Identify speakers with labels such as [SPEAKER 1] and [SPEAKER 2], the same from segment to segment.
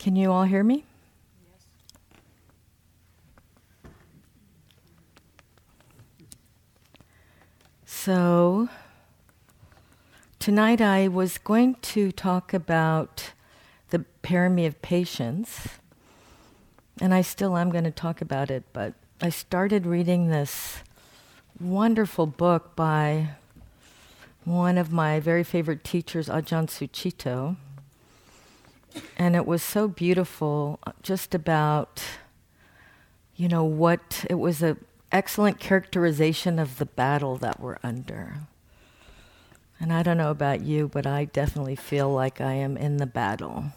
[SPEAKER 1] Can you all hear me? So, tonight I was going to talk about the parami of patience, and I still am going to talk about it, but I started reading this wonderful book by one of my very favorite teachers, Ajahn Sucitto. And it was so beautiful, uh, just about, you know, what it was an excellent characterization of the battle that we're under. And I don't know about you, but I definitely feel like I am in the battle.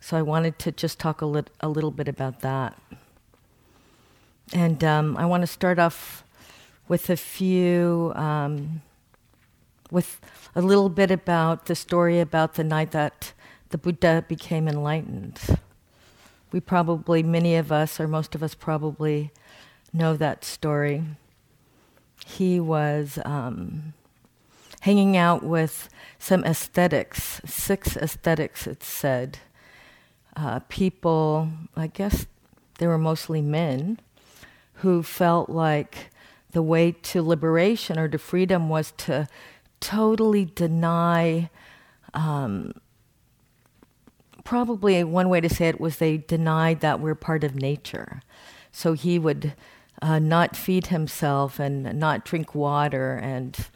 [SPEAKER 1] So I wanted to just talk a, lit- a little bit about that. And um, I want to start off with a few, um, with a little bit about the story about the night that the Buddha became enlightened. We probably, many of us, or most of us probably, know that story. He was um, hanging out with some ascetics, six ascetics, it said. Uh, people, I guess they were mostly men, who felt like the way to liberation or to freedom was to totally deny. Um, probably one way to say it was they denied that we're part of nature. So he would uh, not feed himself and not drink water and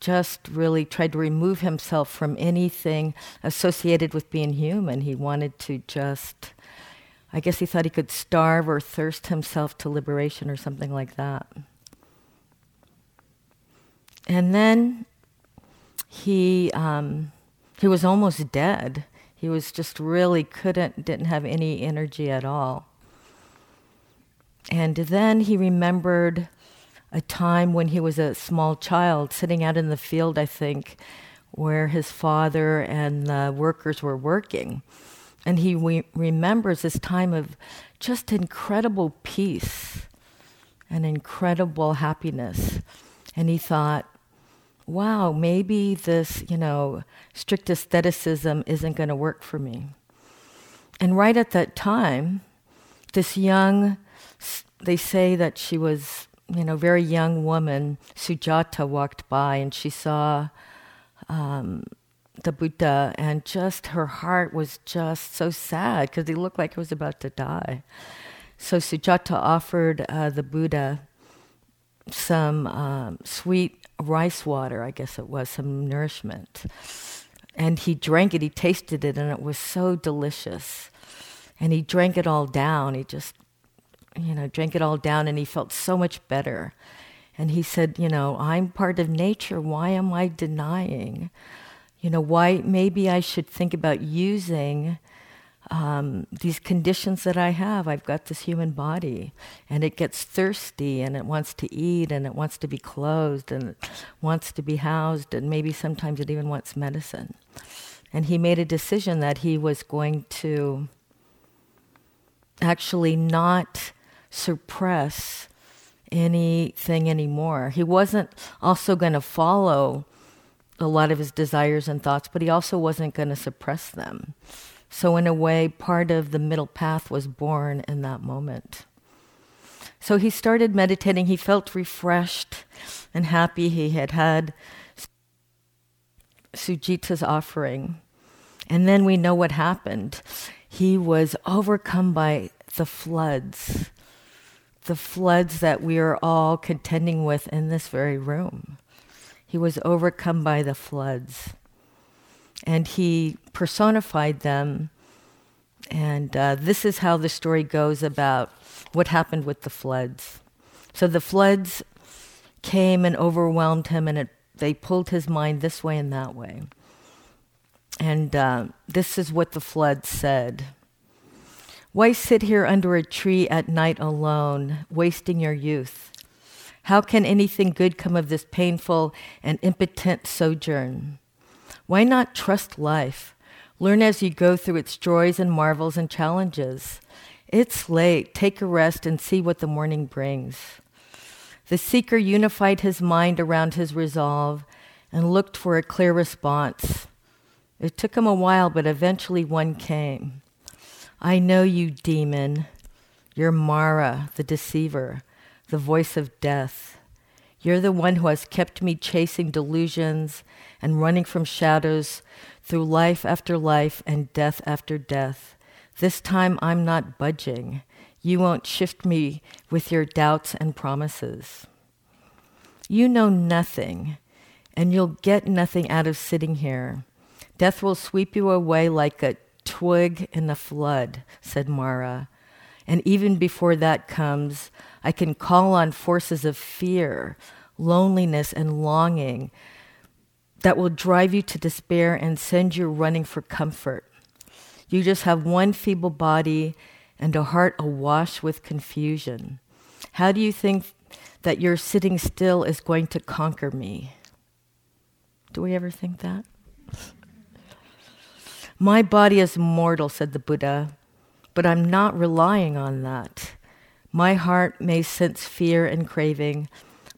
[SPEAKER 1] just really tried to remove himself from anything associated with being human. He wanted to just I guess he thought he could starve or thirst himself to liberation or something like that. And then he um, he was almost dead. He was just really couldn't didn't have any energy at all. And then he remembered a time when he was a small child sitting out in the field, I think, where his father and the workers were working and he re- remembers this time of just incredible peace and incredible happiness. And he thought, wow, maybe this, you know, strict aestheticism isn't going to work for me. And right at that time, this young, they say that she was, you know, very young woman, Sujata, walked by and she saw um, the Buddha, and just her heart was just so sad because he looked like he was about to die. So Sujata offered uh, the Buddha some um, sweet rice water, I guess it was, some nourishment. And he drank it, he tasted it, and it was so delicious. And he drank it all down. He just, you know, drank it all down, and he felt so much better. And he said, You know, I'm part of nature. Why am I denying? you know, why maybe I should think about using um, these conditions that I have. I've got this human body, and it gets thirsty, and it wants to eat, and it wants to be clothed, and it wants to be housed, and maybe sometimes it even wants medicine. And he made a decision that he was going to actually not suppress anything anymore. He wasn't also going to follow a lot of his desires and thoughts, but he also wasn't going to suppress them. So, in a way, part of the middle path was born in that moment. So he started meditating. He felt refreshed and happy. He had had Sujata's offering. And then we know what happened. He was overcome by the floods, the floods that we are all contending with in this very room. He was overcome by the floods. And he personified them. And uh, this is how the story goes about what happened with the floods. So the floods came and overwhelmed him, and it, they pulled his mind this way and that way. And uh, this is what the flood said Why sit here under a tree at night alone, wasting your youth? How can anything good come of this painful and impotent sojourn? Why not trust life? Learn as you go through its joys and marvels and challenges. It's late. Take a rest and see what the morning brings. The seeker unified his mind around his resolve and looked for a clear response. It took him a while, but eventually one came. I know you, demon. You're Mara, the deceiver, the voice of death. You're the one who has kept me chasing delusions and running from shadows through life after life and death after death. This time I'm not budging. You won't shift me with your doubts and promises. You know nothing, and you'll get nothing out of sitting here. Death will sweep you away like a twig in a flood, said Mara. And even before that comes, I can call on forces of fear, loneliness, and longing that will drive you to despair and send you running for comfort. You just have one feeble body and a heart awash with confusion. How do you think that your sitting still is going to conquer me? Do we ever think that? My body is mortal, said the Buddha, but I'm not relying on that. My heart may sense fear and craving,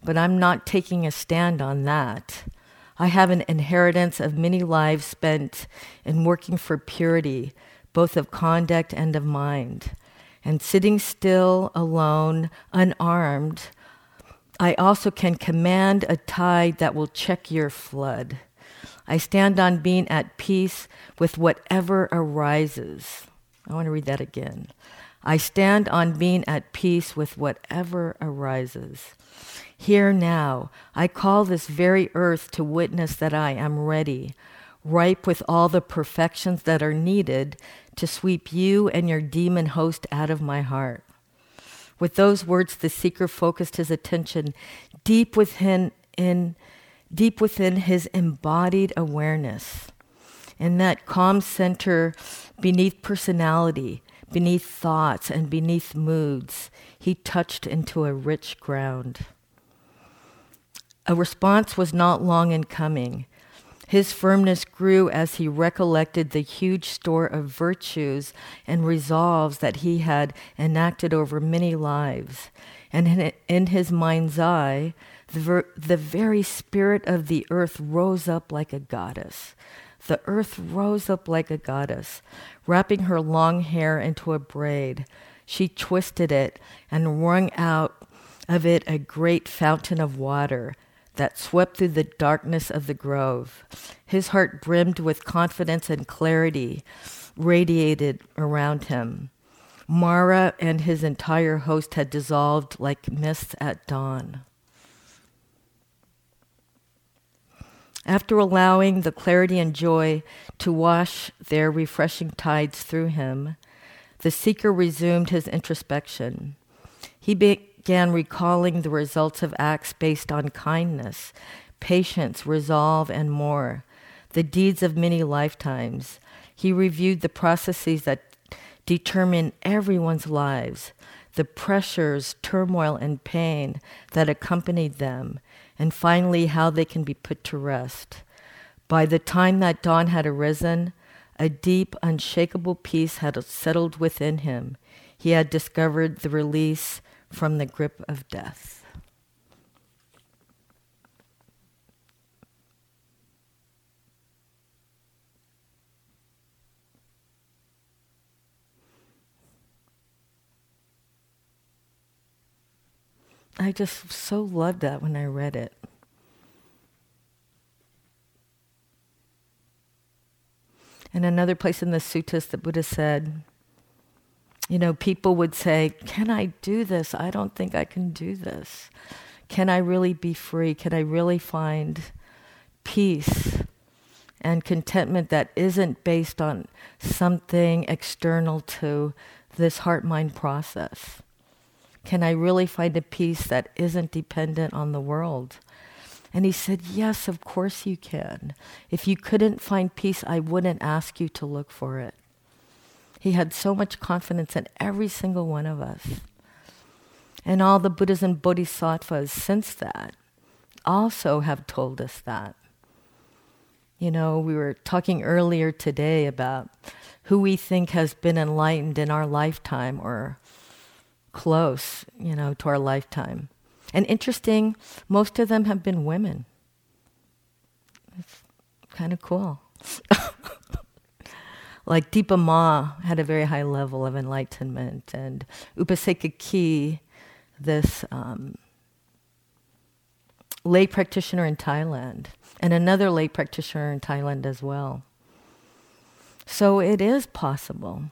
[SPEAKER 1] but I'm not taking a stand on that. I have an inheritance of many lives spent in working for purity, both of conduct and of mind. And sitting still, alone, unarmed, I also can command a tide that will check your flood. I stand on being at peace with whatever arises. I want to read that again. I stand on being at peace with whatever arises. Here now, I call this very earth to witness that I am ready, ripe with all the perfections that are needed to sweep you and your demon host out of my heart. With those words, the seeker focused his attention deep within, in, deep within his embodied awareness. In that calm center beneath personality, beneath thoughts, and beneath moods, he touched into a rich ground. A response was not long in coming. His firmness grew as he recollected the huge store of virtues and resolves that he had enacted over many lives. And in his mind's eye, the, ver- the very spirit of the earth rose up like a goddess. The earth rose up like a goddess, wrapping her long hair into a braid. She twisted it and wrung out of it a great fountain of water that swept through the darkness of the grove. His heart brimmed with confidence and clarity, radiated around him. Mara and his entire host had dissolved like mists at dawn. After allowing the clarity and joy to wash their refreshing tides through him, the seeker resumed his introspection. He began recalling the results of acts based on kindness, patience, resolve, and more, the deeds of many lifetimes. He reviewed the processes that determine everyone's lives, the pressures, turmoil, and pain that accompanied them, and finally how they can be put to rest. By the time that dawn had arisen, a deep, unshakable peace had settled within him. He had discovered the release from the grip of death. I just so loved that when I read it. And another place in the suttas, the Buddha said, you know, people would say, Can I do this? I don't think I can do this. Can I really be free? Can I really find peace and contentment that isn't based on something external to this heart mind process? Can I really find a peace that isn't dependent on the world? And he said, Yes, of course you can. If you couldn't find peace, I wouldn't ask you to look for it. He had so much confidence in every single one of us. And all the Buddhas and Bodhisattvas since that also have told us that. You know, we were talking earlier today about who we think has been enlightened in our lifetime or close, you know, to our lifetime. And interesting, most of them have been women. It's kind of cool. like Dipa Ma had a very high level of enlightenment, and Upasika Kee, this um, lay practitioner in Thailand, and another lay practitioner in Thailand as well. So it is possible.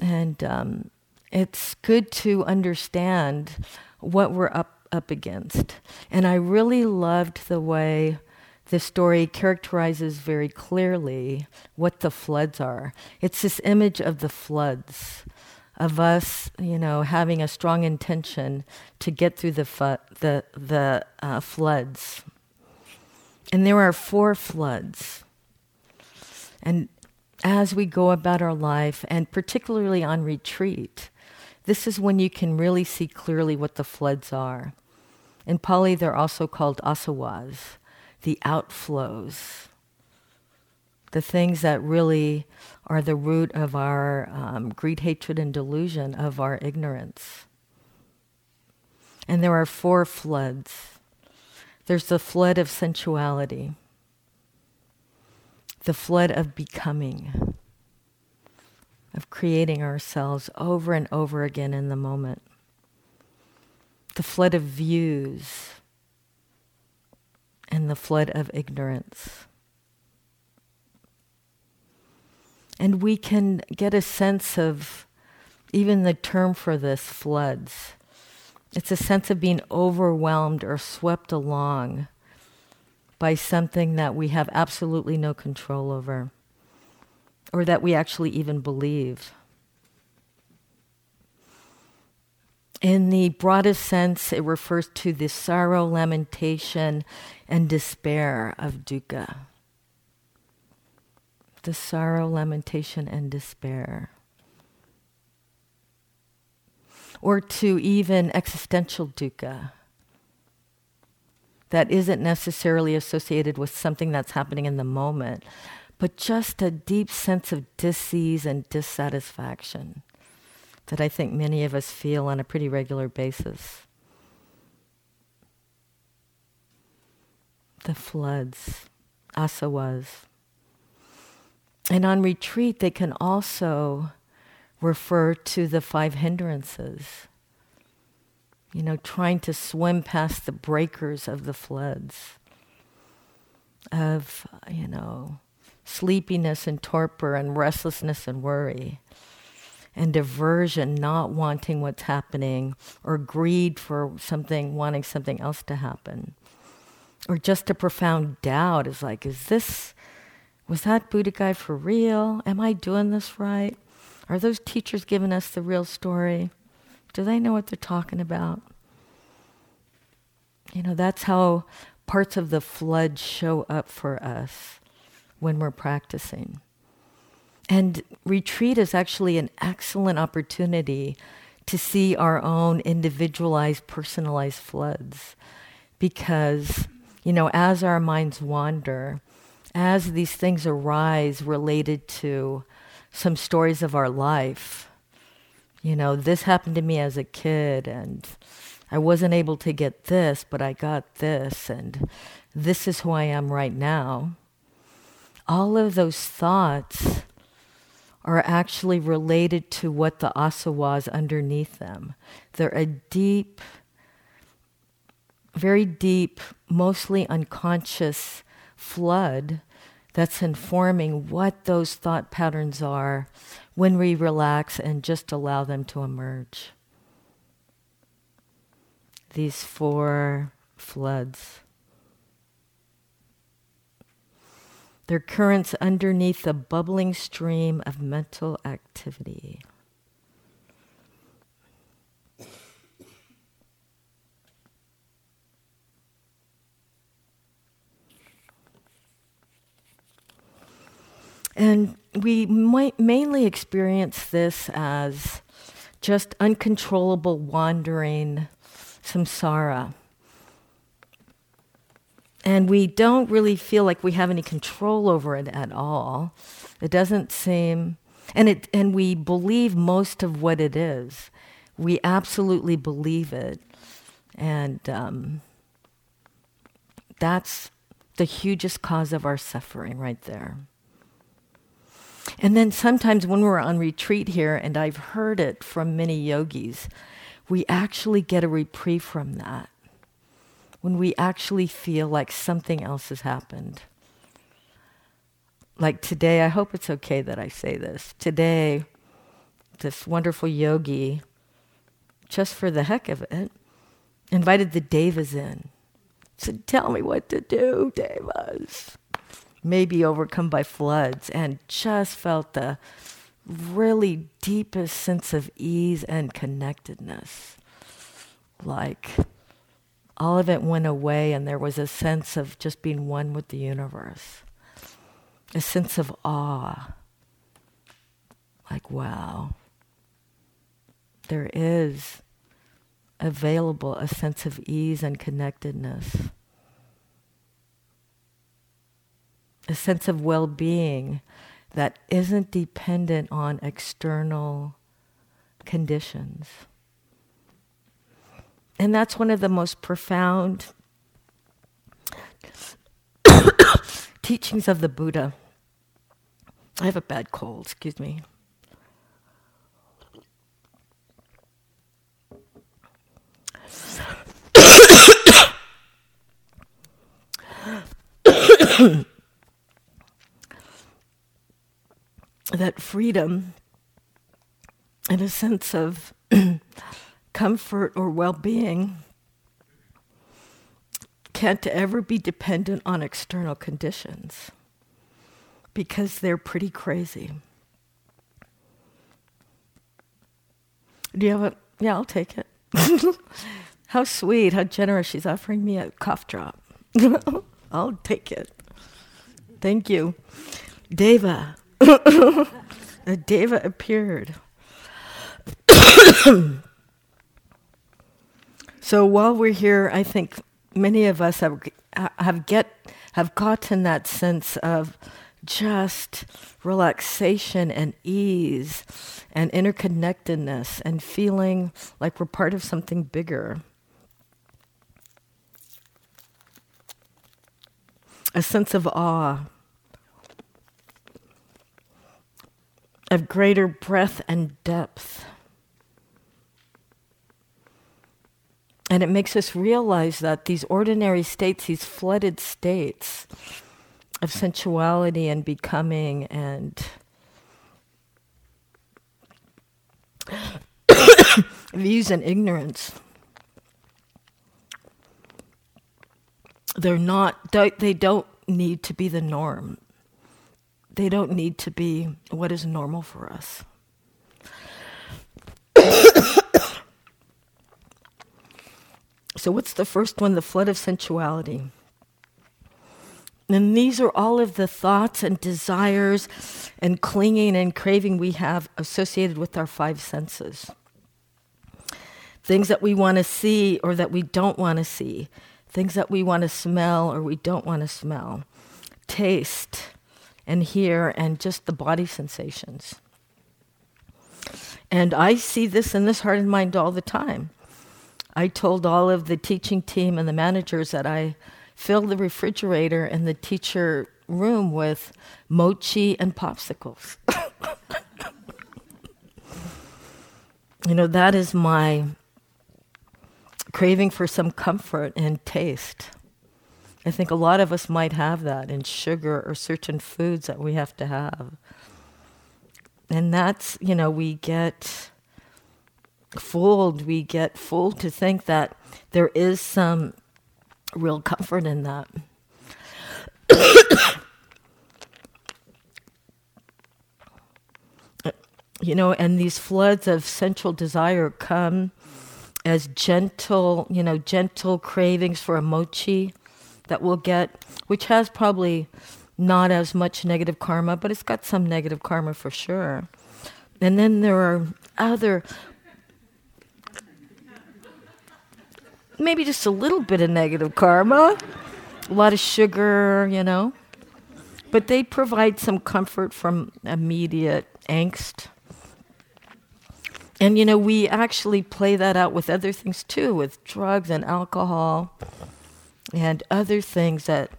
[SPEAKER 1] And um, it's good to understand what we're up, up against. And I really loved the way the story characterizes very clearly what the floods are. It's this image of the floods, of us, you know, having a strong intention to get through the fu- the the uh, floods. And there are four floods. And as we go about our life, and particularly on retreat, this is when you can really see clearly what the floods are. In Pali, they're also called asavas, the outflows, the things that really are the root of our um, greed, hatred, and delusion, of our ignorance. And there are four floods there's the flood of sensuality, the flood of becoming, of creating ourselves over and over again in the moment, the flood of views, and the flood of ignorance. And we can get a sense of even the term for this, floods. It's a sense of being overwhelmed or swept along by something that we have absolutely no control over or that we actually even believe. In the broadest sense, it refers to the sorrow, lamentation, and despair of dukkha. The sorrow, lamentation, and despair. Or to even existential dukkha that isn't necessarily associated with something that's happening in the moment, but just a deep sense of disease and dissatisfaction that I think many of us feel on a pretty regular basis. The floods, asavas. And on retreat, they can also refer to the five hindrances. You know, trying to swim past the breakers of the floods, of, you know, sleepiness and torpor and restlessness and worry and aversion, not wanting what's happening, or greed for something, wanting something else to happen. Or just a profound doubt is like, is this, was that Buddha guy for real? Am I doing this right? Are those teachers giving us the real story? Do they know what they're talking about? You know, that's how parts of the flood show up for us when we're practicing. And retreat is actually an excellent opportunity to see our own individualized, personalized floods. Because, you know, as our minds wander, as these things arise related to some stories of our life, you know, this happened to me as a kid, and I wasn't able to get this, but I got this, and this is who I am right now. All of those thoughts are actually related to what the asavas underneath them. They're a deep, very deep, mostly unconscious flood that's informing what those thought patterns are when we relax and just allow them to emerge. These four floods. They're currents underneath the bubbling stream of mental activity. And we might mainly experience this as just uncontrollable wandering samsara. And we don't really feel like we have any control over it at all. It doesn't seem, and, it, and we believe most of what it is. We absolutely believe it. And um, that's the hugest cause of our suffering right there. And then sometimes when we're on retreat here, and I've heard it from many yogis, we actually get a reprieve from that. When we actually feel like something else has happened. Like today, I hope it's okay that I say this. Today, this wonderful yogi, just for the heck of it, invited the devas in. Said, Tell me what to do, devas maybe overcome by floods, and just felt the really deepest sense of ease and connectedness. Like all of it went away, and there was a sense of just being one with the universe, a sense of awe. Like, wow, there is available a sense of ease and connectedness. a sense of well being that isn't dependent on external conditions. And that's one of the most profound teachings of the Buddha. I have a bad cold, excuse me. that freedom and a sense of comfort or well being can't ever be dependent on external conditions because they're pretty crazy. Do you have a? Yeah, I'll take it. how sweet, how generous. She's offering me a cough drop. I'll take it. Thank you. Deva, a deva appeared. so while we're here, I think many of us have have get have gotten that sense of just relaxation and ease and interconnectedness and feeling like we're part of something bigger. A sense of awe. of greater breadth and depth. And it makes us realize that these ordinary states, these flooded states of sensuality and becoming and views and ignorance, they're not, they don't need to be the norm they don't need to be what is normal for us. so, what's the first one? The flood of sensuality. And these are all of the thoughts and desires and clinging and craving we have associated with our five senses. Things that we want to see or that we don't want to see. Things that we want to smell or we don't want to smell. Taste, and hear and just the body sensations. And I see this in this heart and mind all the time. I told all of the teaching team and the managers that I fill the refrigerator in the teacher room with mochi and popsicles. you know, that is my craving for some comfort and taste. I think a lot of us might have that in sugar or certain foods that we have to have. And that's, you know, we get fooled, we get fooled to think that there is some real comfort in that. you know, and these floods of sensual desire come as gentle, you know, gentle cravings for a mochi that we'll get, which has probably not as much negative karma, but it's got some negative karma for sure. And then there are other, maybe just a little bit of negative karma, a lot of sugar, you know. But they provide some comfort from immediate angst. And you know, we actually play that out with other things too, with drugs and alcohol and other things that,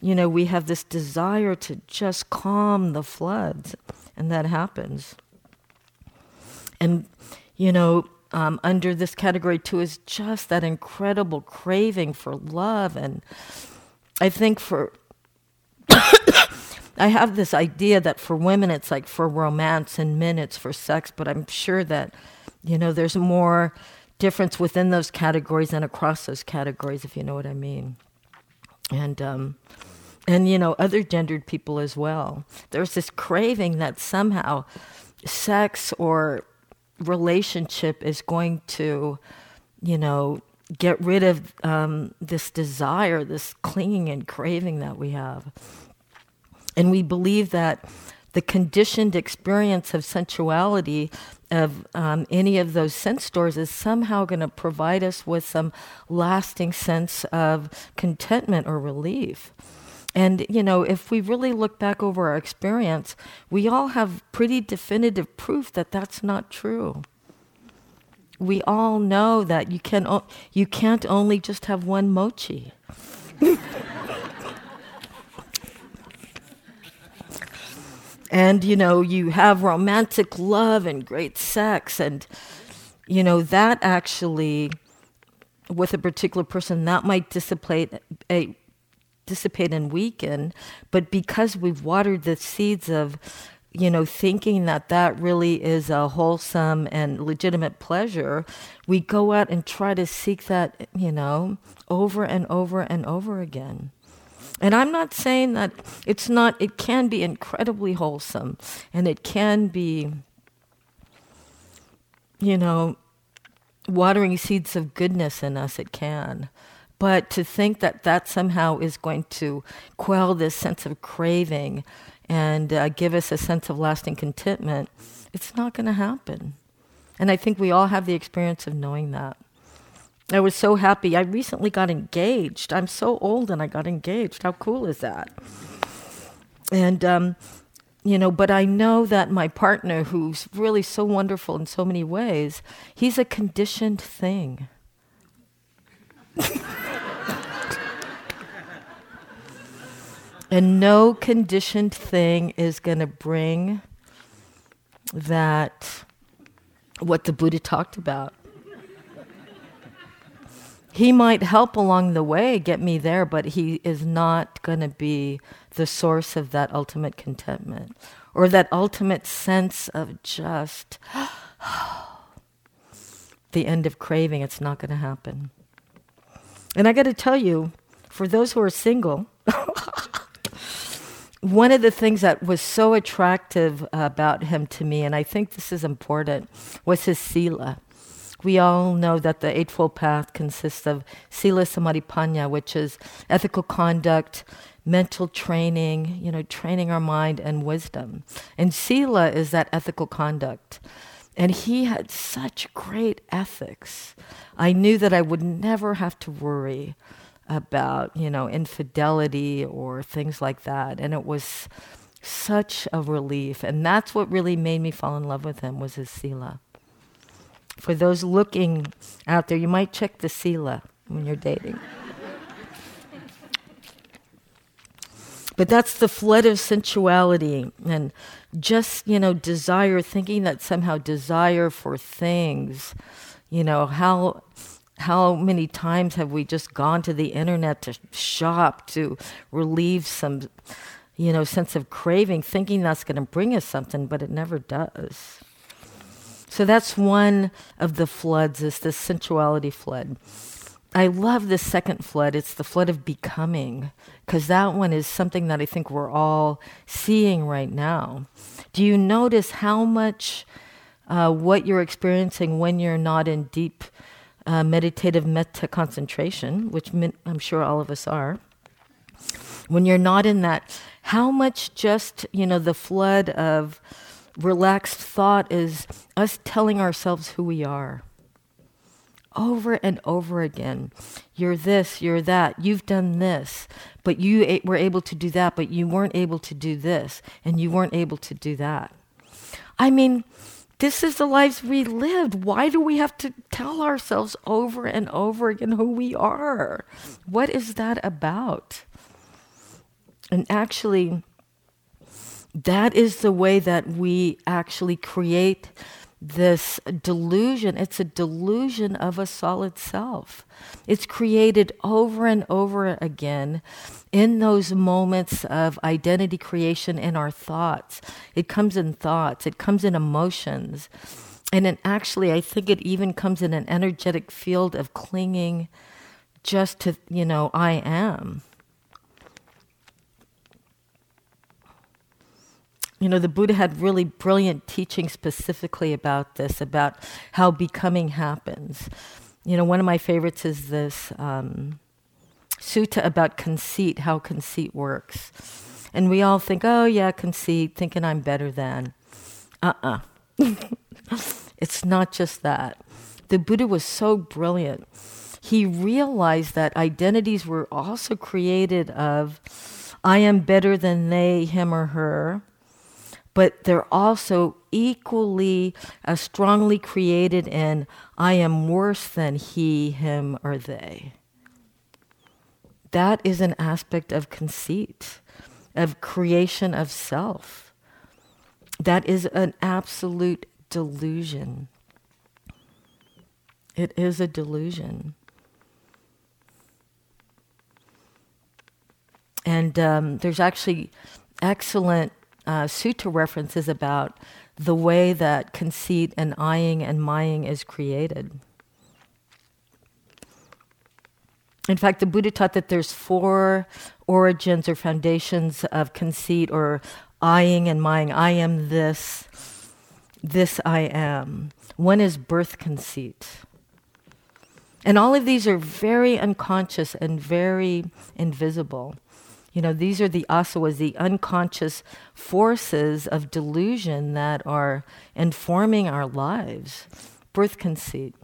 [SPEAKER 1] you know, we have this desire to just calm the floods. and that happens. And, you know, um, under this category too is just that incredible craving for love. And I think for, I have this idea that for women it's like for romance and men it's for sex, but I'm sure that, you know, there's more difference within those categories and across those categories, if you know what I mean. And, um, and you know, other gendered people as well. There's this craving that somehow sex or relationship is going to, you know, get rid of um, this desire, this clinging and craving that we have. And we believe that the conditioned experience of sensuality of um, any of those sense doors is somehow going to provide us with some lasting sense of contentment or relief. And, you know, if we really look back over our experience, we all have pretty definitive proof that that's not true. We all know that you, can o- you can't only just have one mochi. and, you know, you have romantic love and great sex. And, you know, that actually, with a particular person, that might dissipate a dissipate and weaken. But because we've watered the seeds of, you know, thinking that that really is a wholesome and legitimate pleasure, we go out and try to seek that, you know, over and over and over again. And I'm not saying that it's not, it can be incredibly wholesome and it can be, you know, watering seeds of goodness in us, it can. But to think that that somehow is going to quell this sense of craving and uh, give us a sense of lasting contentment, it's not going to happen. And I think we all have the experience of knowing that. I was so happy. I recently got engaged. I'm so old and I got engaged. How cool is that? And, um, you know, but I know that my partner, who's really so wonderful in so many ways, he's a conditioned thing. and no conditioned thing is going to bring that, what the Buddha talked about. He might help along the way, get me there, but he is not going to be the source of that ultimate contentment or that ultimate sense of just the end of craving. It's not going to happen. And I got to tell you, for those who are single, one of the things that was so attractive about him to me, and I think this is important, was his sila. We all know that the Eightfold Path consists of sila samadhi which is ethical conduct, mental training, you know, training our mind and wisdom. And sila is that ethical conduct. And he had such great ethics. I knew that I would never have to worry about, you know, infidelity or things like that. And it was such a relief. And that's what really made me fall in love with him was his sila. For those looking out there, you might check the sila when you're dating. but that's the flood of sensuality and just, you know, desire, thinking that somehow desire for things, you know, how how many times have we just gone to the internet to shop to relieve some you know sense of craving thinking that's going to bring us something but it never does. So that's one of the floods is the sensuality flood. I love the second flood. It's the flood of becoming because that one is something that i think we're all seeing right now. Do you notice how much uh, what you're experiencing when you're not in deep uh, meditative metta concentration, which I'm sure all of us are, when you're not in that, how much just, you know, the flood of relaxed thought is us telling ourselves who we are over and over again. You're this, you're that, you've done this, but you were able to do that, but you weren't able to do this, and you weren't able to do that. I mean, this is the lives we lived. Why do we have to tell ourselves over and over again who we are? What is that about? And actually, That is the way that we actually create this delusion. It's a delusion of a solid self. It's created over and over again in those moments of identity creation in our thoughts. It comes in thoughts, it comes in emotions. And then actually, I think it even comes in an energetic field of clinging just to, you know, I am. you know, the Buddha had really brilliant teaching specifically about this, about how becoming happens. You know, one of my favorites is this um, sutta about conceit, how conceit works. And we all think, oh, yeah, conceit, thinking I'm better than. Uh uh-uh. uh it's not just that. The Buddha was so brilliant. He realized that identities were also created of, I am better than they, him, or her but they're also equally as strongly created in I am worse than he, him, or they. That is an aspect of conceit, of creation of self. That is an absolute delusion. It is a delusion. And um, there's actually excellent uh, sutta references about the way that conceit and eyeing and mying is created. In fact, the Buddha taught that there's four origins or foundations of conceit or eyeing and mying. I am this, this I am. One is birth conceit. And all of these are very unconscious and very invisible. You know, these are the asavas, the unconscious forces of delusion that are informing our lives. Birth conceit.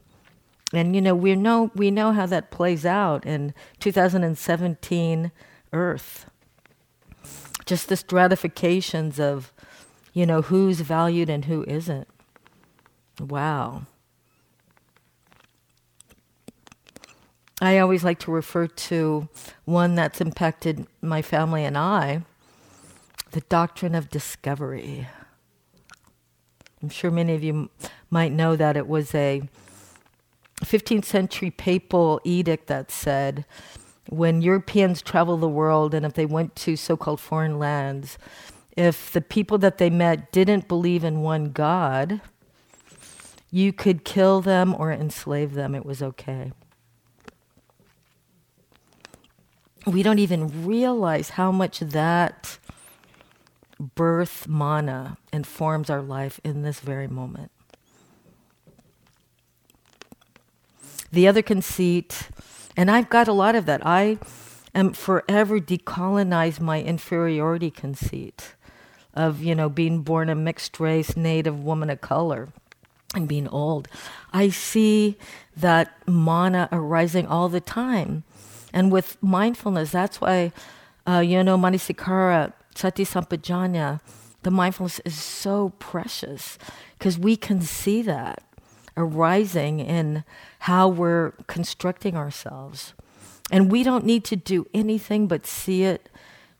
[SPEAKER 1] And you know, we know we know how that plays out in 2017 Earth. Just the stratifications of, you know, who's valued and who isn't. Wow. I always like to refer to one that's impacted my family and I the doctrine of discovery. I'm sure many of you might know that it was a 15th century papal edict that said when Europeans travel the world and if they went to so called foreign lands, if the people that they met didn't believe in one God, you could kill them or enslave them. It was okay. we don't even realize how much that birth mana informs our life in this very moment. The other conceit, and I've got a lot of that, I am forever decolonize my inferiority conceit of, you know, being born a mixed race, native woman of color and being old. I see that mana arising all the time. And with mindfulness, that's why, uh, you know, Manasikara, Sati Sampajanya, the mindfulness is so precious because we can see that arising in how we're constructing ourselves. And we don't need to do anything but see it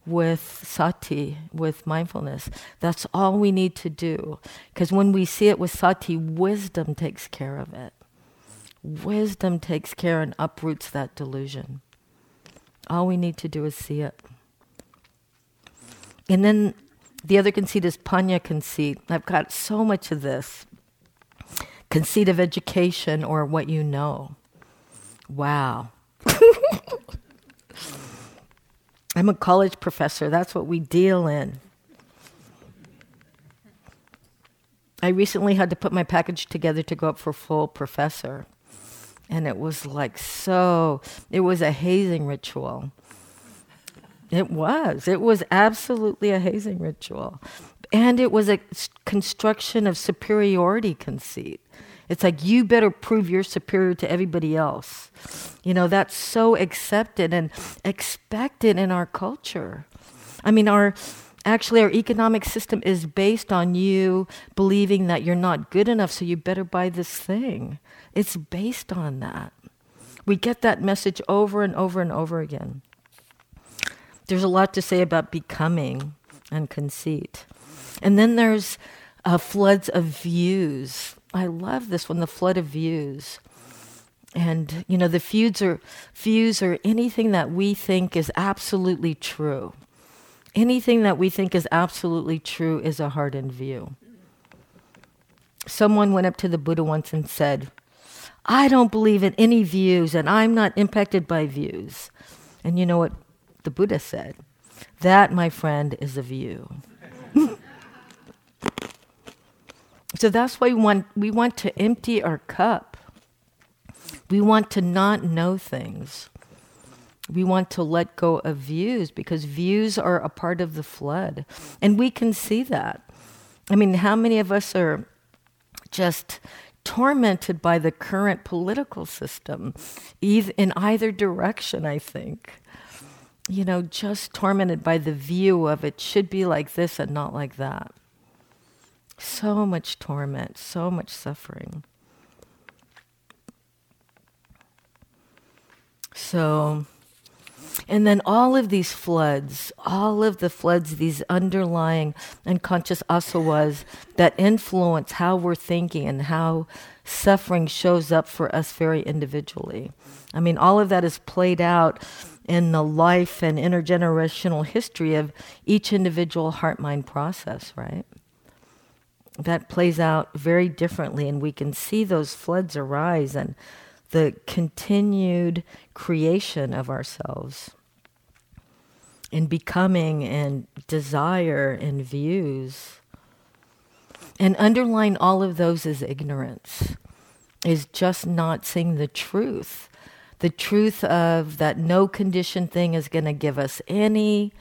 [SPEAKER 1] with sati, with mindfulness. That's all we need to do. Because when we see it with sati, wisdom takes care of it. Wisdom takes care and uproots that delusion. All we need to do is see it. And then the other conceit is panya conceit. I've got so much of this conceit of education or what you know. Wow. I'm a college professor. That's what we deal in. I recently had to put my package together to go up for full professor. And it was like so, it was a hazing ritual. It was. It was absolutely a hazing ritual. And it was a construction of superiority conceit. It's like you better prove you're superior to everybody else. You know, that's so accepted and expected in our culture. I mean, our actually our economic system is based on you believing that you're not good enough, so you better buy this thing. It's based on that. We get that message over and over and over again. There's a lot to say about becoming and conceit. And then there's uh, floods of views. I love this one, the flood of views. And you know, the feuds are views are anything that we think is absolutely true. Anything that we think is absolutely true is a hardened view. Someone went up to the Buddha once and said, I don't believe in any views and I'm not impacted by views. And you know what the Buddha said? That, my friend, is a view. so that's why we want, we want to empty our cup. We want to not know things. We want to let go of views because views are a part of the flood. And we can see that. I mean, how many of us are just tormented by the current political system in either direction, I think? You know, just tormented by the view of it should be like this and not like that. So much torment, so much suffering. So, and then all of these floods, all of the floods, these underlying unconscious asavas that influence how we're thinking and how suffering shows up for us very individually. I mean, all of that is played out in the life and intergenerational history of each individual heart mind process, right? That plays out very differently, and we can see those floods arise and the continued creation of ourselves in becoming and desire and views. And underlying all of those is ignorance, is just not seeing the truth. The truth of that no conditioned thing is going to give us any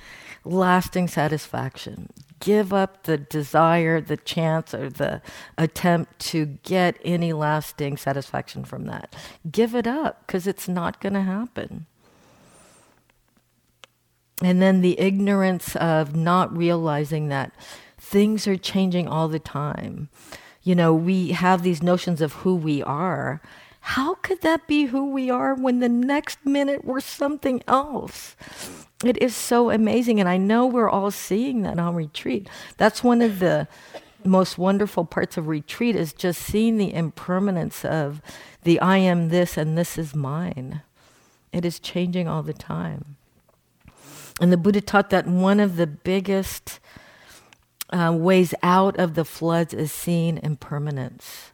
[SPEAKER 1] lasting satisfaction give up the desire, the chance, or the attempt to get any lasting satisfaction from that. Give it up because it's not going to happen. And then the ignorance of not realizing that things are changing all the time. You know, we have these notions of who we are. How could that be who we are when the next minute we're something else? It is so amazing. And I know we're all seeing that on retreat. That's one of the most wonderful parts of retreat is just seeing the impermanence of the I am this and this is mine. It is changing all the time. And the Buddha taught that one of the biggest uh, ways out of the floods is seeing impermanence.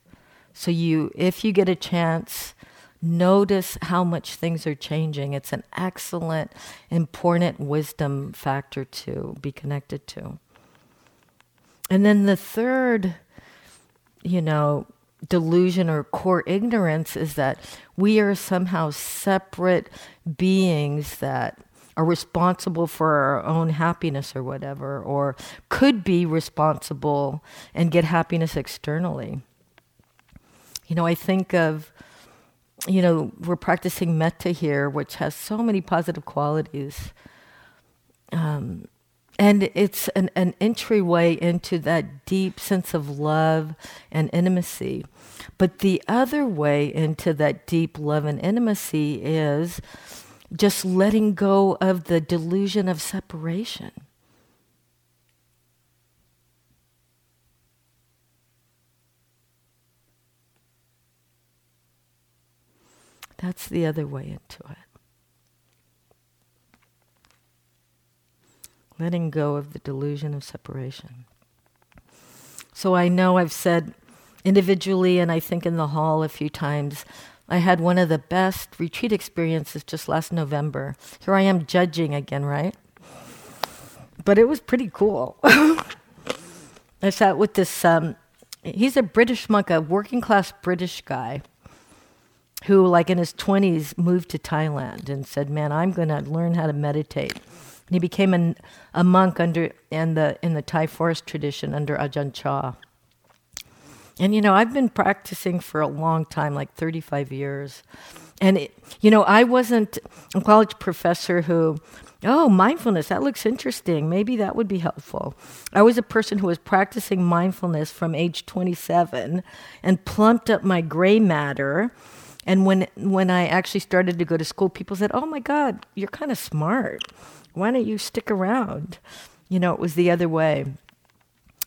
[SPEAKER 1] So you, if you get a chance, notice how much things are changing. It's an excellent, important wisdom factor to be connected to. And then the third, you know, delusion or core ignorance is that we are somehow separate beings that are responsible for our own happiness or whatever, or could be responsible and get happiness externally. You know, I think of you know, we're practicing metta here, which has so many positive qualities. Um, and it's an, an entryway into that deep sense of love and intimacy. But the other way into that deep love and intimacy is just letting go of the delusion of separation. That's the other way into it. Letting go of the delusion of separation. So I know I've said individually, and I think in the hall a few times, I had one of the best retreat experiences just last November. Here I am judging again, right? But it was pretty cool. I sat with this, um, he's a British monk, a working class British guy who, like in his 20s, moved to Thailand and said, Man, I'm going to learn how to meditate. And he became an, a monk under, in, the, in the Thai forest tradition under Ajahn Chah. And, you know, I've been practicing for a long time, like 35 years. And, it, you know, I wasn't a college professor who, oh, mindfulness, that looks interesting. Maybe that would be helpful. I was a person who was practicing mindfulness from age 27 and plumped up my gray matter and when when I actually started to go to school, people said, "Oh my God, you're kind of smart. Why don't you stick around?" You know, it was the other way.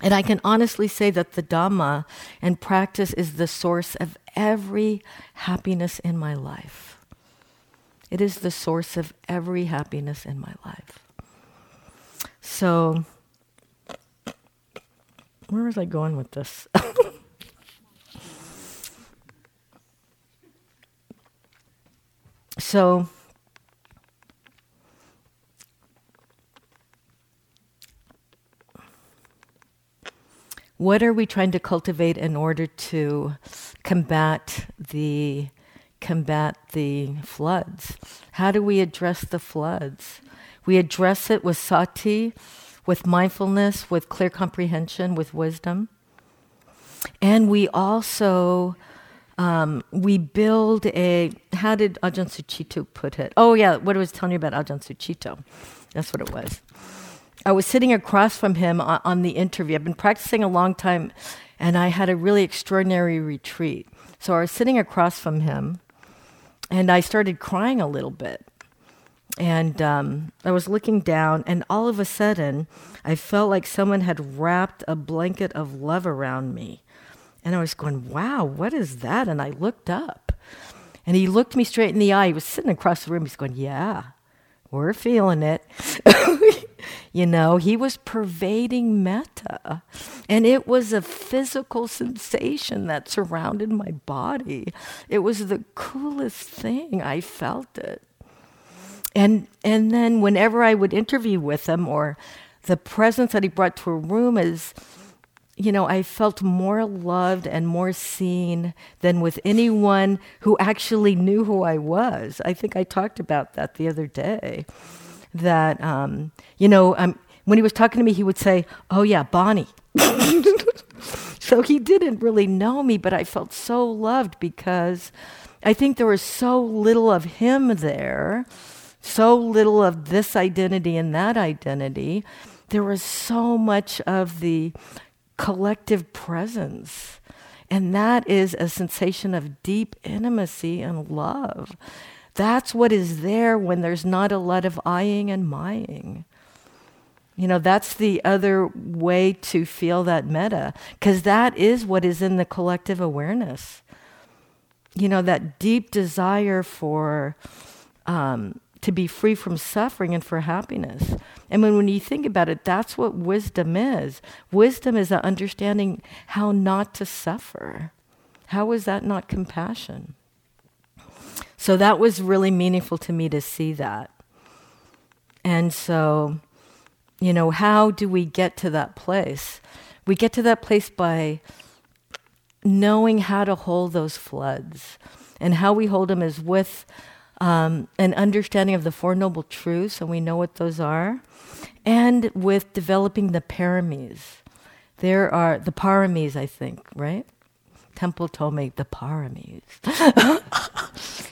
[SPEAKER 1] And I can honestly say that the Dhamma and practice is the source of every happiness in my life. It is the source of every happiness in my life. So, where was I going with this? so, what are we trying to cultivate in order to combat the combat the floods? How do we address the floods? We address it with sati, with mindfulness, with clear comprehension, with wisdom. And we also um, we build a how did Ajahn Sucitto put it? Oh yeah, what I was telling you about Ajahn Sucitto. That's what it was. I was sitting across from him on, on the interview. I've been practicing a long time, and I had a really extraordinary retreat. So I was sitting across from him, and I started crying a little bit. And um, I was looking down, and all of a sudden, I felt like someone had wrapped a blanket of love around me. And I was going, wow, what is that? And I looked up. And he looked me straight in the eye. He was sitting across the room. He's going, yeah, we're feeling it. you know, he was pervading metta. And it was a physical sensation that surrounded my body. It was the coolest thing. I felt it. And, and then whenever I would interview with him or the presence that he brought to a room is, you know, I felt more loved and more seen than with anyone who actually knew who I was. I think I talked about that the other day. That, um, you know, um, when he was talking to me, he would say, Oh, yeah, Bonnie. so he didn't really know me, but I felt so loved because I think there was so little of him there, so little of this identity and that identity. There was so much of the collective presence. And that is a sensation of deep intimacy and love. That's what is there when there's not a lot of eyeing and mying. You know, that's the other way to feel that metta, because that is what is in the collective awareness. You know, that deep desire for um, to be free from suffering and for happiness. And when, when you think about it, that's what wisdom is. Wisdom is understanding how not to suffer. How is that not compassion? So that was really meaningful to me to see that. And so, you know, how do we get to that place? We get to that place by knowing how to hold those floods. And how we hold them is with um, an understanding of the Four Noble Truths, and we know what those are, and with developing the paramis. There are the paramis, I think, right? Temple told me the paramis.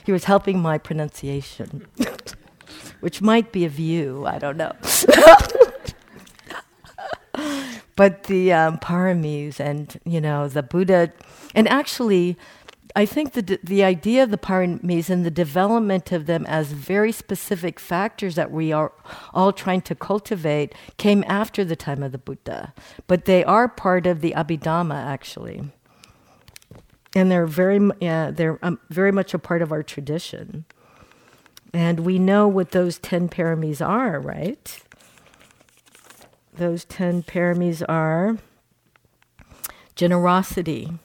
[SPEAKER 1] he was helping my pronunciation, which might be a view, I don't know. but the um, paramis and, you know, the Buddha, and actually, I think the, the idea of the paramis and the development of them as very specific factors that we are all trying to cultivate came after the time of the Buddha. But they are part of the Abhidhamma, actually. And they're very, yeah, they're um, very much a part of our tradition. And we know what those 10 paramis are, right? Those 10 paramis are generosity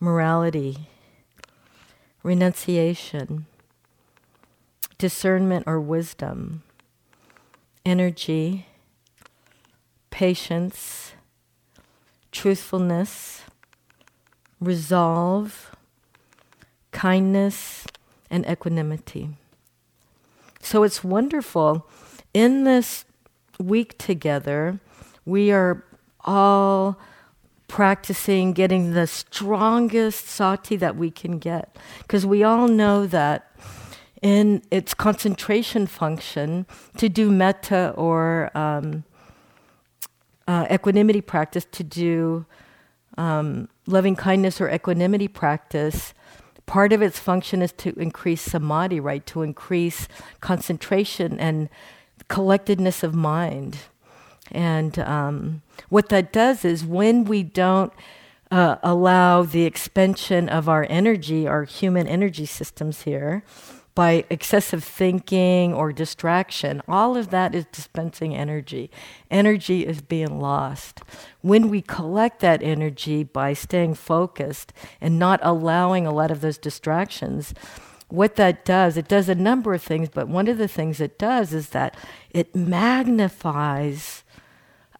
[SPEAKER 1] morality, renunciation, discernment or wisdom, energy, patience, truthfulness, resolve, kindness, and equanimity. So it's wonderful. In this week together, we are all practicing getting the strongest sati that we can get. Because we all know that in its concentration function, to do metta or um, uh, equanimity practice, to do um, loving kindness or equanimity practice, part of its function is to increase samadhi, right? To increase concentration and collectedness of mind. And um, what that does is when we don't uh, allow the expansion of our energy, our human energy systems here, by excessive thinking or distraction, all of that is dispensing energy. Energy is being lost. When we collect that energy by staying focused and not allowing a lot of those distractions, what that does, it does a number of things, but one of the things it does is that it magnifies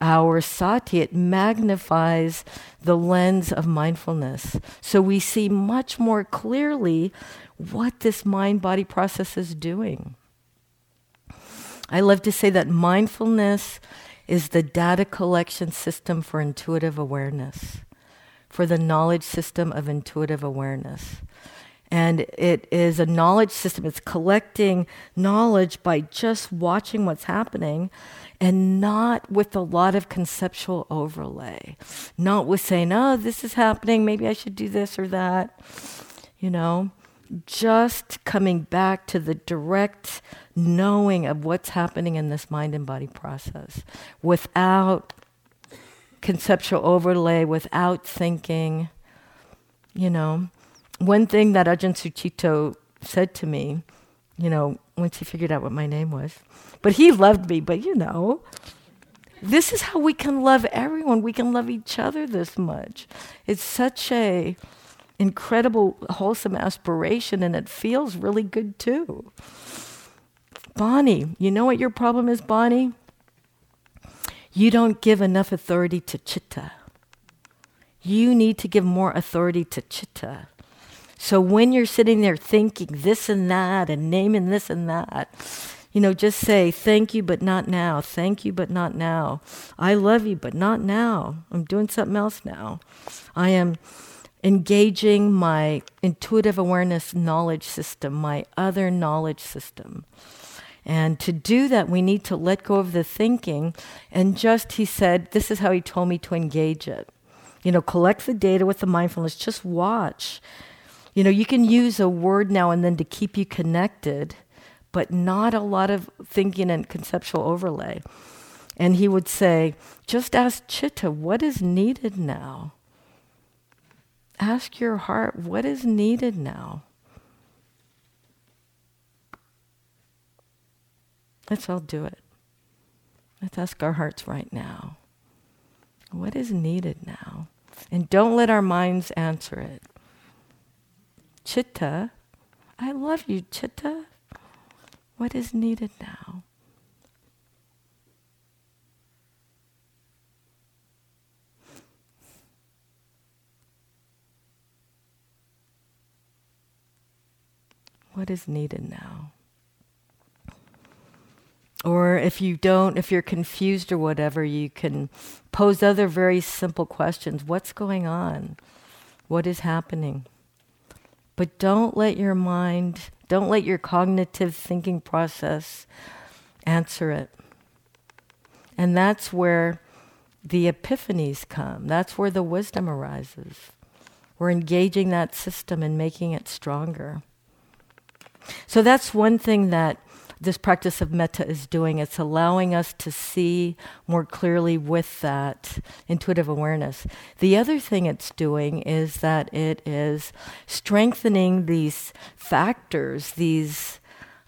[SPEAKER 1] our sati, it magnifies the lens of mindfulness. So we see much more clearly what this mind body process is doing. I love to say that mindfulness is the data collection system for intuitive awareness, for the knowledge system of intuitive awareness. And it is a knowledge system. It's collecting knowledge by just watching what's happening and not with a lot of conceptual overlay. Not with saying, oh, this is happening, maybe I should do this or that. You know, just coming back to the direct knowing of what's happening in this mind and body process without conceptual overlay, without thinking. You know, one thing that Ajahn Sucitto said to me, you know, once he figured out what my name was, but he loved me, but you know, this is how we can love everyone. We can love each other this much. It's such a incredible wholesome aspiration and it feels really good too. Bonnie, you know what your problem is, Bonnie? You don't give enough authority to chitta. You need to give more authority to chitta. So when you're sitting there thinking this and that and naming this and that, you know, just say, thank you, but not now. Thank you, but not now. I love you, but not now. I'm doing something else now. I am engaging my intuitive awareness knowledge system, my other knowledge system. And to do that, we need to let go of the thinking and just, he said, this is how he told me to engage it. You know, collect the data with the mindfulness, just watch you know, you can use a word now and then to keep you connected, but not a lot of thinking and conceptual overlay. And he would say, just ask Chitta, what is needed now? Ask your heart, what is needed now? Let's all do it. Let's ask our hearts right now. What is needed now? And don't let our minds answer it. Chitta, I love you, Chitta. What is needed now? What is needed now? Or if you don't, if you're confused or whatever, you can pose other very simple questions. What's going on? What is happening? But don't let your mind, don't let your cognitive thinking process answer it. And that's where the epiphanies come. That's where the wisdom arises. We're engaging that system and making it stronger. So that's one thing that this practice of metta is doing. It's allowing us to see more clearly with that intuitive awareness. The other thing it's doing is that it is strengthening these factors, these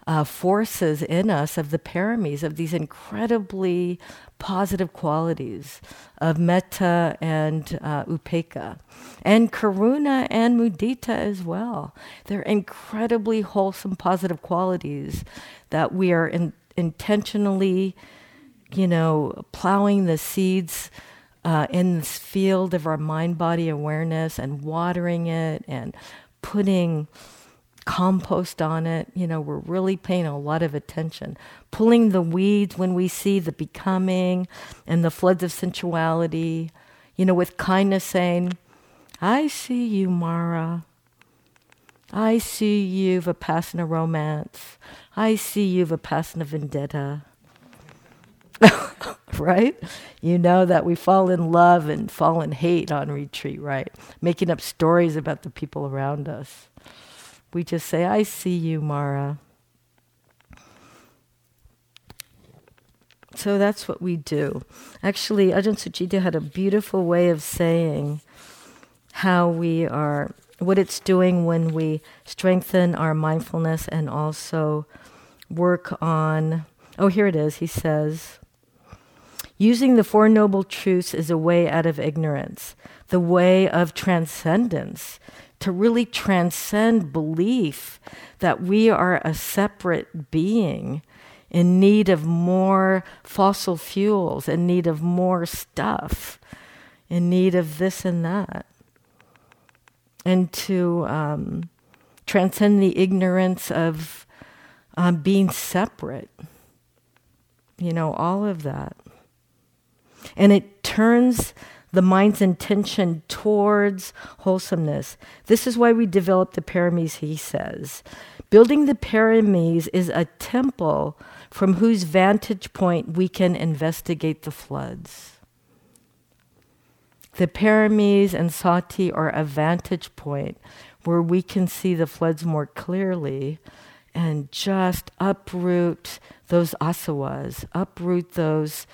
[SPEAKER 1] uh, forces in us of the paramis, of these incredibly positive qualities of metta and uh, upekkha, and karuna and mudita as well. They're incredibly wholesome, positive qualities that we are in, intentionally, you know, plowing the seeds uh, in this field of our mind body awareness and watering it and putting compost on it. You know, we're really paying a lot of attention. Pulling the weeds when we see the becoming and the floods of sensuality, you know, with kindness saying, I see you, Mara. I see you, Vipassana romance. I see you, Vipassana vendetta. right? You know that we fall in love and fall in hate on retreat, right? Making up stories about the people around us. We just say, I see you, Mara. So that's what we do. Actually, Ajahn Sucitto had a beautiful way of saying how we are, what it's doing when we strengthen our mindfulness and also work on. Oh, here it is. He says, Using the Four Noble Truths is a way out of ignorance, the way of transcendence, to really transcend belief that we are a separate being in need of more fossil fuels, in need of more stuff, in need of this and that. And to um, transcend the ignorance of um, being separate. You know, all of that. And it turns the mind's intention towards wholesomeness. This is why we develop the paramis, he says. Building the paramis is a temple from whose vantage point we can investigate the floods. The paramis and sati are a vantage point where we can see the floods more clearly and just uproot those asavas, uproot those,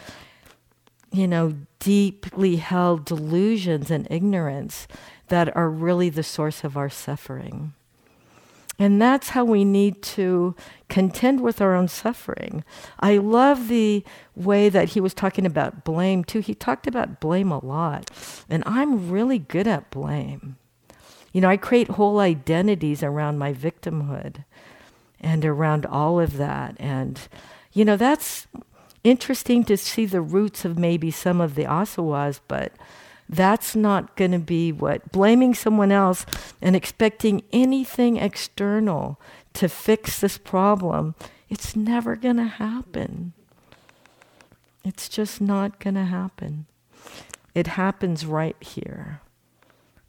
[SPEAKER 1] you know, deeply held delusions and ignorance that are really the source of our suffering. And that's how we need to contend with our own suffering. I love the way that he was talking about blame too. He talked about blame a lot. And I'm really good at blame. You know, I create whole identities around my victimhood and around all of that. And, you know, that's interesting to see the roots of maybe some of the asavas, but that's not going to be what blaming someone else and expecting anything external to fix this problem. It's never going to happen. It's just not going to happen. It happens right here.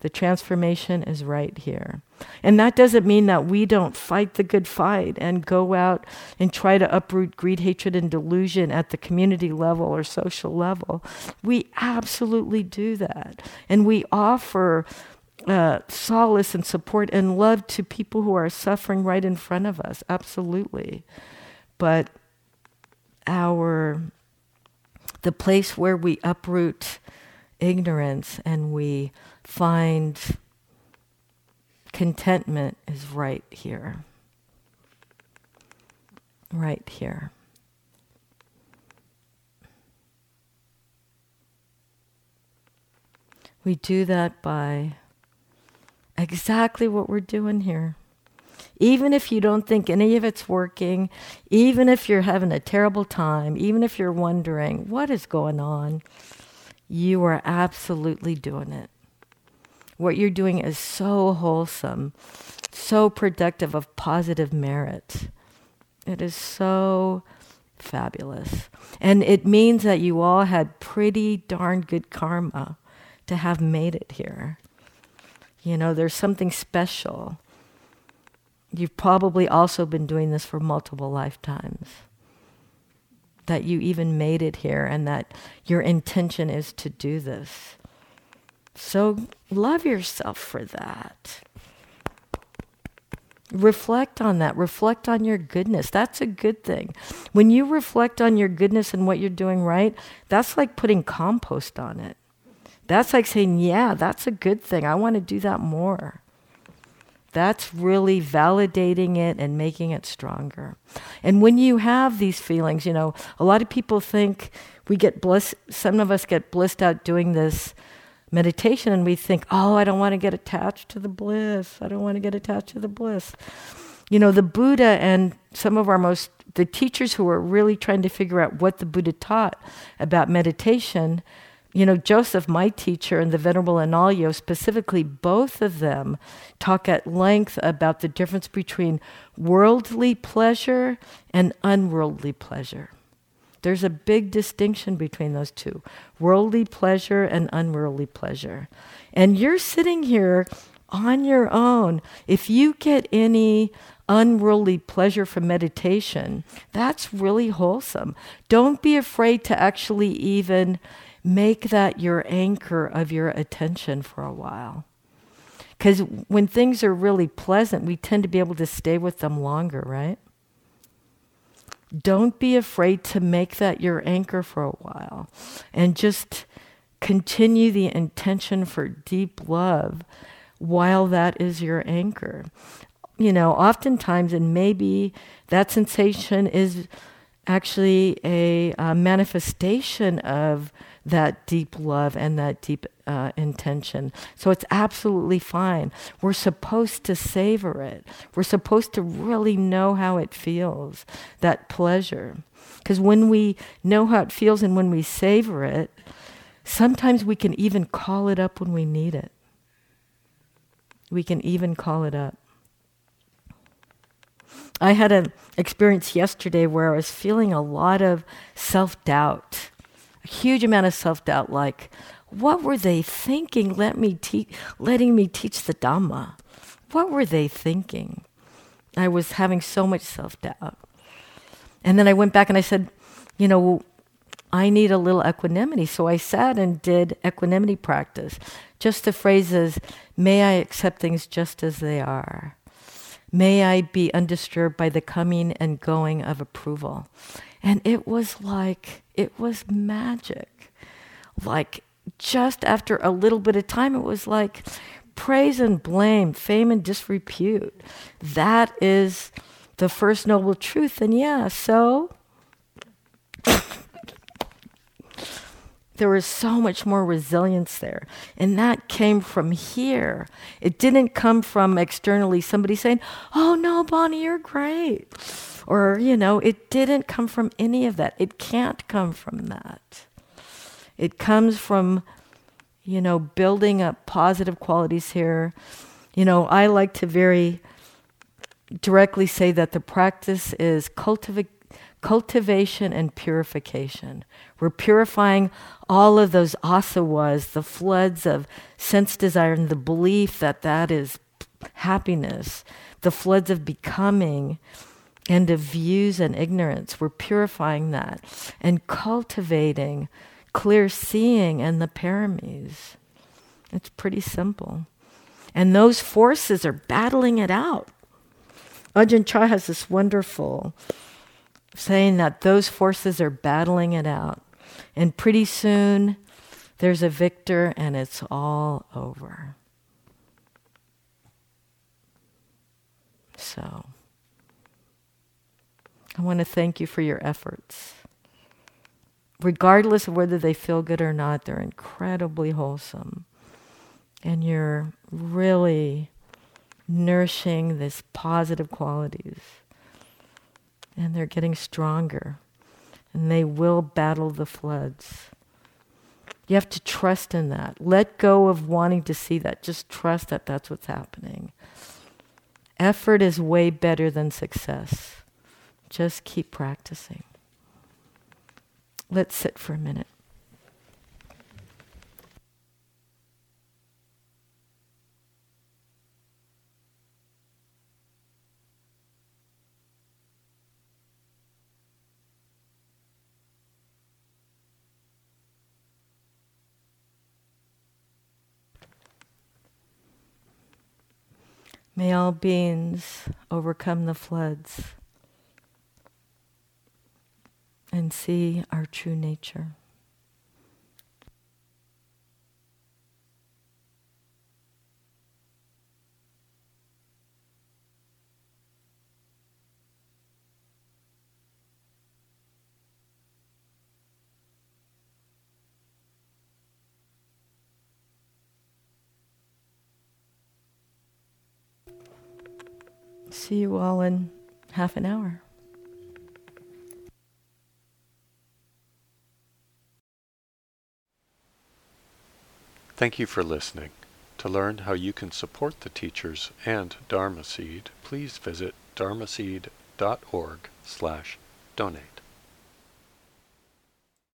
[SPEAKER 1] The transformation is right here. And that doesn't mean that we don't fight the good fight and go out and try to uproot greed, hatred, and delusion at the community level or social level. We absolutely do that. And we offer uh, solace and support and love to people who are suffering right in front of us. Absolutely. But our, the place where we uproot ignorance and we find contentment is right here. Right here. We do that by exactly what we're doing here. Even if you don't think any of it's working, even if you're having a terrible time, even if you're wondering what is going on, you are absolutely doing it. What you're doing is so wholesome, so productive of positive merit. It is so fabulous. And it means that you all had pretty darn good karma to have made it here. You know, there's something special. You've probably also been doing this for multiple lifetimes. That you even made it here and that your intention is to do this. So love yourself for that. Reflect on that. Reflect on your goodness. That's a good thing. When you reflect on your goodness and what you're doing right, that's like putting compost on it. That's like saying, yeah, that's a good thing. I want to do that more. That's really validating it and making it stronger. And when you have these feelings, you know, a lot of people think we get blissed, some of us get blissed out doing this meditation and we think, oh, I don't want to get attached to the bliss. I don't want to get attached to the bliss. You know, the Buddha and some of our most, the teachers who are really trying to figure out what the Buddha taught about meditation, you know, Joseph, my teacher, and the Venerable Analayo, specifically, both of them talk at length about the difference between worldly pleasure and unworldly pleasure. There's a big distinction between those two worldly pleasure and unworldly pleasure. And you're sitting here on your own. If you get any unworldly pleasure from meditation, that's really wholesome. Don't be afraid to actually even make that your anchor of your attention for a while. Because when things are really pleasant, we tend to be able to stay with them longer, right? Don't be afraid to make that your anchor for a while and just continue the intention for deep love while that is your anchor. You know, oftentimes, and maybe that sensation is actually a, a manifestation of that deep love and that deep uh, intention. So it's absolutely fine. We're supposed to savor it. We're supposed to really know how it feels, that pleasure. Because when we know how it feels and when we savor it, sometimes we can even call it up when we need it. We can even call it up. I had an experience yesterday where I was feeling a lot of self doubt, huge amount of self doubt, like, what were they thinking let me te- letting me teach the Dhamma? What were they thinking? I was having so much self doubt. And then I went back and I said, you know, I need a little equanimity. So I sat and did equanimity practice. Just the phrases, may I accept things just as they are. May I be undisturbed by the coming and going of approval. And it was like, it was magic. Like, just after a little bit of time, it was like praise and blame, fame and disrepute. That is the first noble truth. And yeah, so there was so much more resilience there. And that came from here. It didn't come from externally somebody saying, oh no, Bonnie, you're great. Or, you know, it didn't come from any of that. It can't come from that. It comes from, you know, building up positive qualities here. You know, I like to very directly say that the practice is cultivate cultivation and purification. We're purifying all of those asavas, the floods of sense desire, and the belief that that is happiness, the floods of becoming and of views and ignorance. We're purifying that and cultivating clear seeing and the paramis. It's pretty simple. And those forces are battling it out. Ajahn Chah has this wonderful saying that those forces are battling it out. And pretty soon, there's a victor and it's all over. So, I want to thank you for your efforts. Regardless of whether they feel good or not, they're incredibly wholesome. And you're really nourishing these positive qualities and they're getting stronger, and they will battle the floods. You have to trust in that. Let go of wanting to see that. Just trust that that's what's happening. Effort is way better than success. Just keep practicing. Let's sit for a minute. May all beings overcome the floods and see our true nature. See you all in half an hour.
[SPEAKER 2] Thank you for listening. To learn how you can support the teachers and Dharma Seed, please visit dharmaseed.org slash donate.